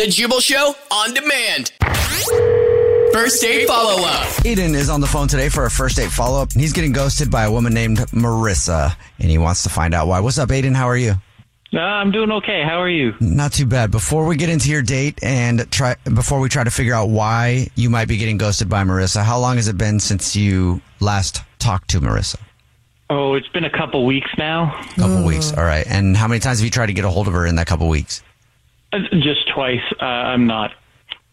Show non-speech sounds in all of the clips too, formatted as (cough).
The Jubal Show on demand. First date follow up. Aiden is on the phone today for a first date follow up. He's getting ghosted by a woman named Marissa, and he wants to find out why. What's up, Aiden? How are you? Uh, I'm doing okay. How are you? Not too bad. Before we get into your date and try, before we try to figure out why you might be getting ghosted by Marissa, how long has it been since you last talked to Marissa? Oh, it's been a couple weeks now. couple weeks. All right. And how many times have you tried to get a hold of her in that couple weeks? Just twice. Uh, I'm not,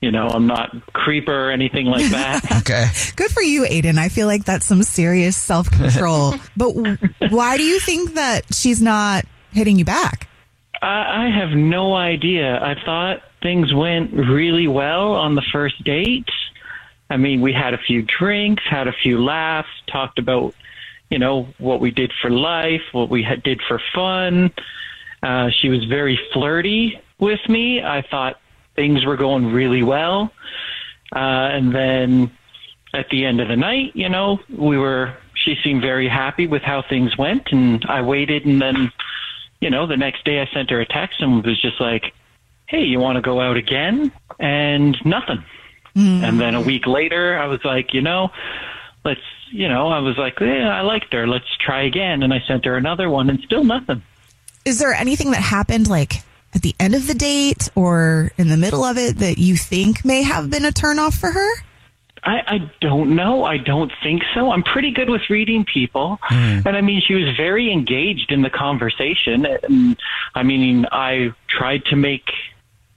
you know, I'm not creeper or anything like that. (laughs) Okay. Good for you, Aiden. I feel like that's some serious self control. (laughs) but w- why do you think that she's not hitting you back? I, I have no idea. I thought things went really well on the first date. I mean, we had a few drinks, had a few laughs, talked about, you know, what we did for life, what we had, did for fun. Uh, she was very flirty with me. I thought things were going really well. Uh, and then at the end of the night, you know, we were, she seemed very happy with how things went. And I waited. And then, you know, the next day I sent her a text and was just like, hey, you want to go out again? And nothing. And then a week later, I was like, you know, let's, you know, I was like, yeah, I liked her. Let's try again. And I sent her another one and still nothing. Is there anything that happened like at the end of the date or in the middle of it that you think may have been a turnoff for her? I, I don't know. I don't think so. I'm pretty good with reading people. Hmm. And I mean, she was very engaged in the conversation. And I mean, I tried to make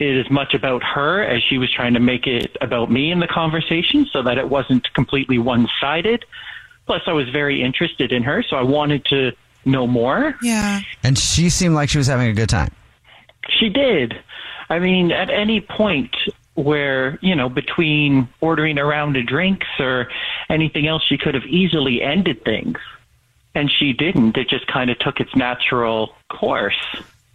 it as much about her as she was trying to make it about me in the conversation so that it wasn't completely one sided. Plus, I was very interested in her, so I wanted to know more. Yeah. And she seemed like she was having a good time. She did. I mean, at any point where, you know, between ordering a round of drinks or anything else, she could have easily ended things. And she didn't. It just kind of took its natural course.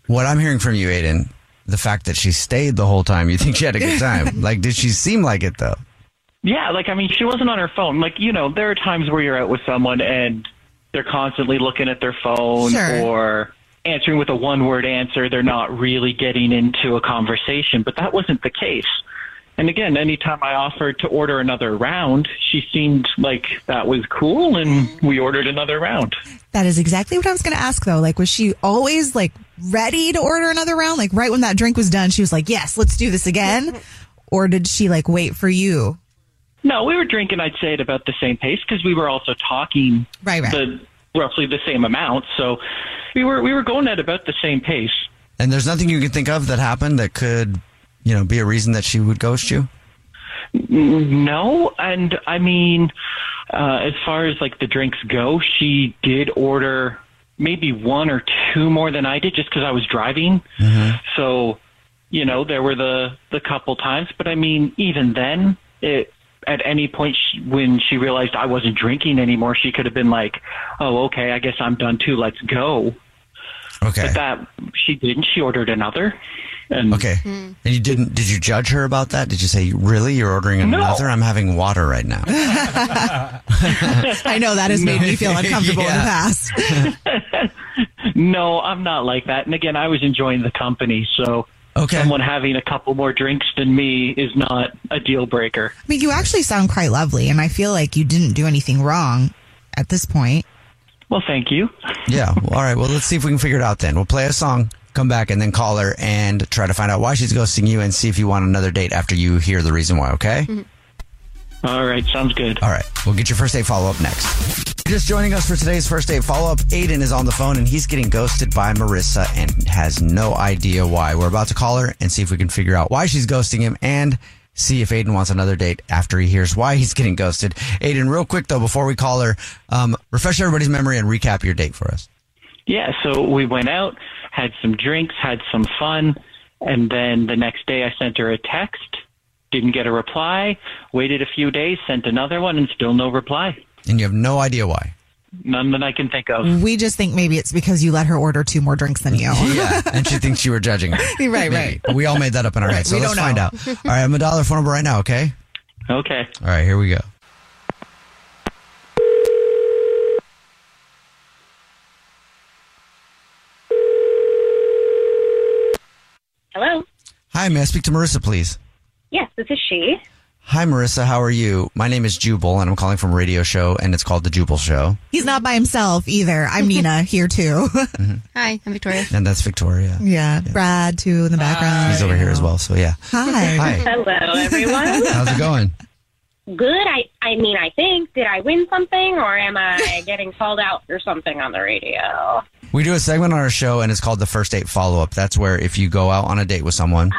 What I'm hearing from you, Aiden, the fact that she stayed the whole time, you think she had a good time. (laughs) like, did she seem like it though? Yeah, like, I mean, she wasn't on her phone. Like, you know, there are times where you're out with someone and they're constantly looking at their phone Sure. or answering with a one word answer. They're not really getting into a conversation, but that wasn't the case. And again, anytime I offered to order another round, she seemed like that was cool and we ordered another round. That is exactly what I was going to ask though. Like, was she always like ready to order another round? Like, right when that drink was done, she was like, yes, let's do this again. Or did she like wait for you? No, we were drinking, I'd say, at about the same pace because we were also talking Right, right. the roughly the same amount. So we were we were going at about the same pace. And there's nothing you can think of that happened that could, you know, be a reason that she would ghost you? No, and I mean, uh, as far as like the drinks go, she did order maybe one or two more than I did, just because I was driving. So, you know, there were the the couple times, but I mean, even then, it at any point she, when she realized I wasn't drinking anymore, she could have been like, "Oh, okay, I guess I'm done too. Let's go." Okay. But that she didn't. She ordered another. And Okay. Hmm. And you didn't? Did you judge her about that? Did you say, "Really, you're ordering another? I'm having water right now." (laughs) I know that has made me feel (laughs) uncomfortable in the past. (laughs) no, I'm not like that. And again, I was enjoying the company, so Okay. someone having a couple more drinks than me is not a deal breaker. I mean, you actually sound quite lovely, and I feel like you didn't do anything wrong at this point. Well, thank you. Yeah. Well, all right. Well, let's see if we can figure it out then. We'll play a song, come back, and then call her and try to find out why she's ghosting you and see if you want another date after you hear the reason why, okay? Mm-hmm. All right, sounds good. All right. We'll get your first date follow up next. Just joining us for today's first date follow up, Aiden is on the phone and he's getting ghosted by Marissa and has no idea why. We're about to call her and see if we can figure out why she's ghosting him and see if Aiden wants another date after he hears why he's getting ghosted. Aiden, real quick though, before we call her, um, refresh everybody's memory and recap your date for us. Yeah, so we went out, had some drinks, had some fun, and then the next day I sent her a text, didn't get a reply, waited a few days, sent another one, and still no reply. And you have no idea why. None that I can think of. We just think maybe it's because you let her order two more drinks than you. Yeah, (laughs) and she thinks you were judging her. (laughs) Right, Maybe. right. But we all made that up in our heads. So we let's don't find out. All right, I'm a dollar phone number right now, okay? Okay. All right, here we go. Hello. Hi, may I speak to Marissa, please? Yes, this is she. Hi, Marissa. How are you? My name is Jubal, and I'm calling from a radio show, and it's called The Jubal Show. He's not by himself either. I'm Nina (laughs) here too. Mm-hmm. Hi, I'm Victoria. And that's Victoria. yeah, Brad too in the background. He's over here as well, so yeah. Hi. Hi. Hello, everyone. (laughs) How's it going? Good. I I mean, I think did I win something or am I getting called out or something on the radio? We do a segment on our show, and it's called the First Date Follow Up. That's where if you go out on a date with someone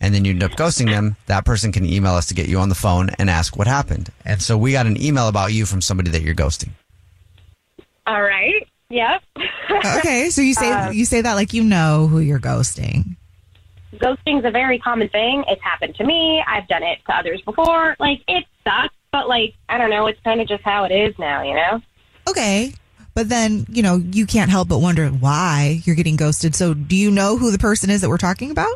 and then you end up ghosting them, that person can email us to get you on the phone and ask what happened. And so we got an email about you from somebody that you're ghosting. All right. Yep. (laughs) Okay, so you say uh, you say that like you know who you're ghosting. Ghosting's a very common thing. It's happened to me. I've done it to others before. Like it sucks, but like I don't know. It's kind of just how it is now. You know. Okay. But then, you know, you can't help but wonder why you're getting ghosted. So, do you know who the person is that we're talking about?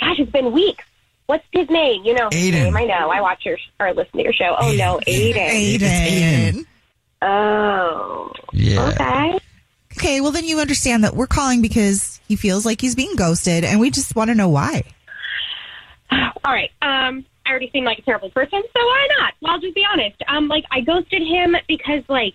Gosh, it's been weeks. What's his name? You know his Aiden. name. I know. I watch your or listen to your show. Oh no, Aiden. Aiden. Oh. Yeah. Okay. Okay, well then you understand that we're calling because he feels like he's being ghosted and we just want to know why. All right. Um, I already seem like a terrible person, so why not? Well, I'll just be honest. Um, like I ghosted him because, like,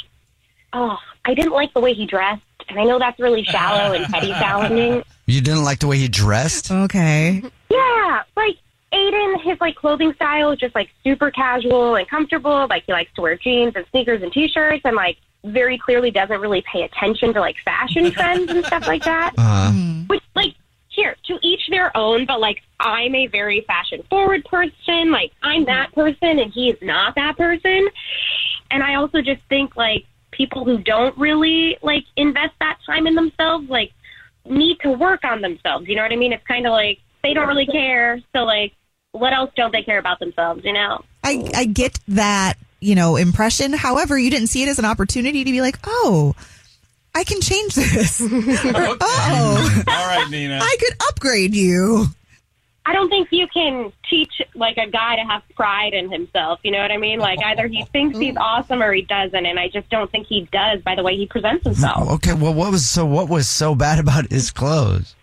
oh, I didn't like the way he dressed, and I know that's really shallow and petty (laughs) sounding. You didn't like the way he dressed? Okay. Yeah, like Aiden, his like clothing style is just like super casual and comfortable. Like he likes to wear jeans and sneakers and t-shirts, and like very clearly doesn't really pay attention to like fashion (laughs) trends and stuff like that. Uh, Which, like, here, to each their own, but, like, I'm a very fashion forward person. Like, I'm that person, and he's not that person. And I also just think, like, people who don't really, like, invest that time in themselves, like, need to work on themselves. You know what I mean? It's kind of like they don't really care. So, like, what else don't they care about themselves, you know? I, I get that, you know, impression. However, you didn't see it as an opportunity to be like, oh, I can change this. (laughs) Oh, or, (laughs) oh, All right, Nina. I could upgrade you. I don't think you can teach like a guy to have pride in himself. You know what I mean? Like either he thinks he's (laughs) awesome or he doesn't, and I just don't think he does by the way he presents himself. okay, well, what was so what was so bad about his clothes?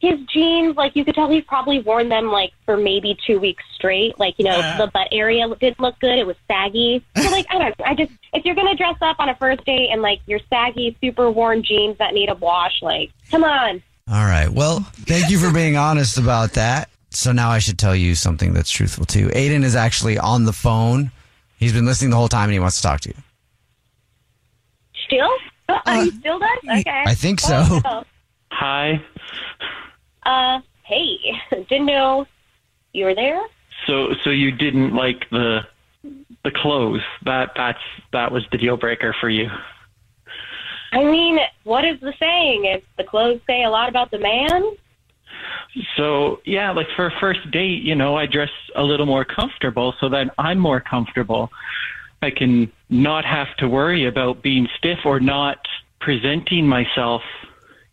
His jeans, like you could tell, he's probably worn them like for maybe two weeks straight. Like you know, the butt area didn't look good; it was saggy. So like I don't. I just if you're gonna dress up on a first date and like your saggy, super worn jeans that need a wash, like come on. All right. Well, thank you for being honest about that. So now I should tell you something that's truthful too. Aiden is actually on the phone. He's been listening the whole time and he wants to talk to you. Still? Are you still does? Okay. I think so. Oh, no. Hi. Uh, hey, (laughs) didn't know you were there. So, so you didn't like the the clothes? That that's that was the deal breaker for you. I mean, what is the saying? If the clothes say a lot about the man, So yeah, like for a first date, you know, I dress a little more comfortable so that I'm more comfortable. I can not have to worry about being stiff or not presenting myself,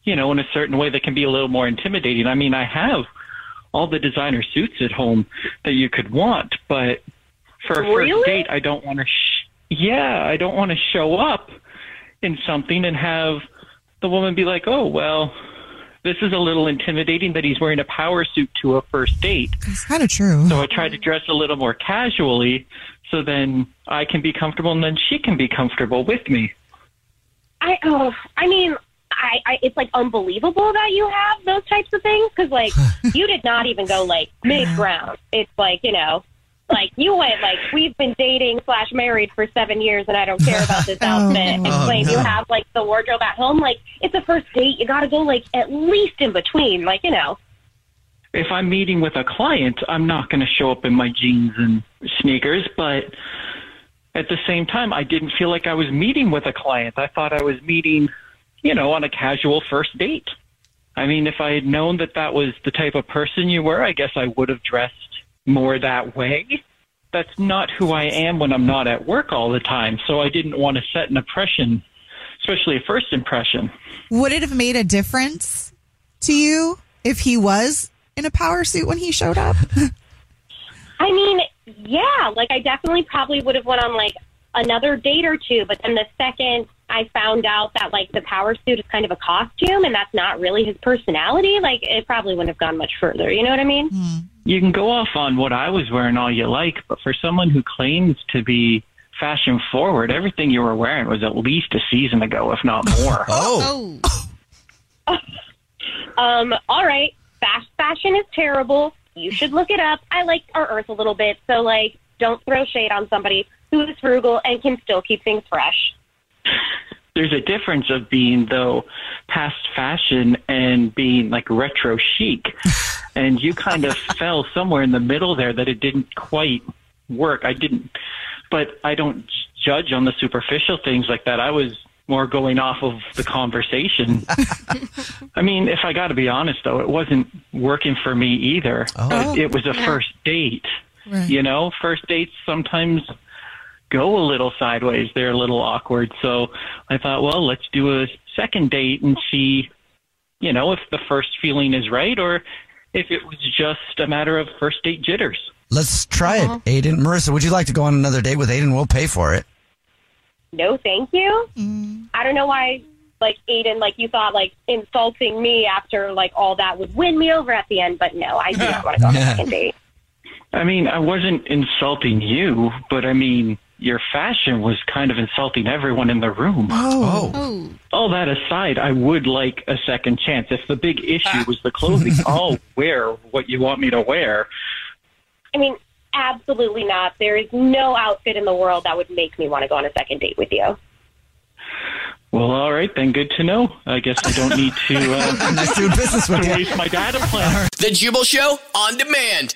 you know, in a certain way that can be a little more intimidating. I mean, I have all the designer suits at home that you could want, but for a Really? first date, I don't want to. Sh- yeah, I don't want to show up in something and have the woman be like, "Oh, well, this is a little intimidating that he's wearing a power suit to a first date." It's kind of true. So I tried to dress a little more casually, so then I can be comfortable and then she can be comfortable with me. I oh, I mean, I, I it's like unbelievable that you have those types of things because like (sighs) you did not even go like mid ground. It's like you know, like you went like we've been dating slash married for seven years and I don't care about this (laughs) oh, outfit. Oh, Explain no. you have like the wardrobe at home. Like it's a first date. You got to go like at least in between. Like you know. If I'm meeting with a client, I'm not going to show up in my jeans and sneakers, but at the same time, I didn't feel like I was meeting with a client. I thought I was meeting, you know, on a casual first date. I mean, if I had known that that was the type of person you were, I guess I would have dressed more that way. That's not who I am when I'm not at work all the time. So I didn't want to set an impression, especially a first impression. Would it have made a difference to you if he was in a power suit when he showed up? (laughs) I mean, yeah, like I definitely probably would have went on like another date or two, but then the second I found out that like the power suit is kind of a costume and that's not really his personality, like it probably wouldn't have gone much further. You know what I mean? Hmm. You can go off on what I was wearing all you like, but for someone who claims to be fashion forward, everything you were wearing was at least a season ago, if not more. (laughs) Oh, (laughs) Um, all right, fast fashion is terrible. You should look it up. I like our earth a little bit, so like don't throw shade on somebody who is frugal and can still keep things fresh. (laughs) There's a difference of being though past fashion and being like retro chic. (laughs) And you kind of fell somewhere in the middle there that it didn't quite work. I didn't but I don't judge on the superficial things like that. I was more going off of the conversation. (laughs) I mean, if I got to be honest though, it wasn't working for me either. Oh. It, it was a oh. first date. Right. You know, first dates sometimes go a little sideways. They're a little awkward. So I thought, well, let's do a second date and see, you know, if the first feeling is right or if it was just a matter of first date jitters. let's try it, uh-huh. Aiden. Marissa, would you like to go on another date with Aiden? We'll pay for it. No, thank you. Mm. I don't know why, like Aiden, like you thought, like insulting me after like all that would win me over at the end. But no, I do not want to go on a (laughs) second date. I mean, I wasn't insulting you, but I mean, your fashion was kind of insulting everyone in the room. Oh, All that aside, I would like a second chance. If the big issue was the clothing, (laughs) I'll wear what you want me to wear. I mean, absolutely not. There is no outfit in the world that would make me want to go on a second date with you. Well, all right, then good to know. I guess I don't need to, uh, (laughs) nice doing business with to you. waste my data plan. The Jubal Show on demand.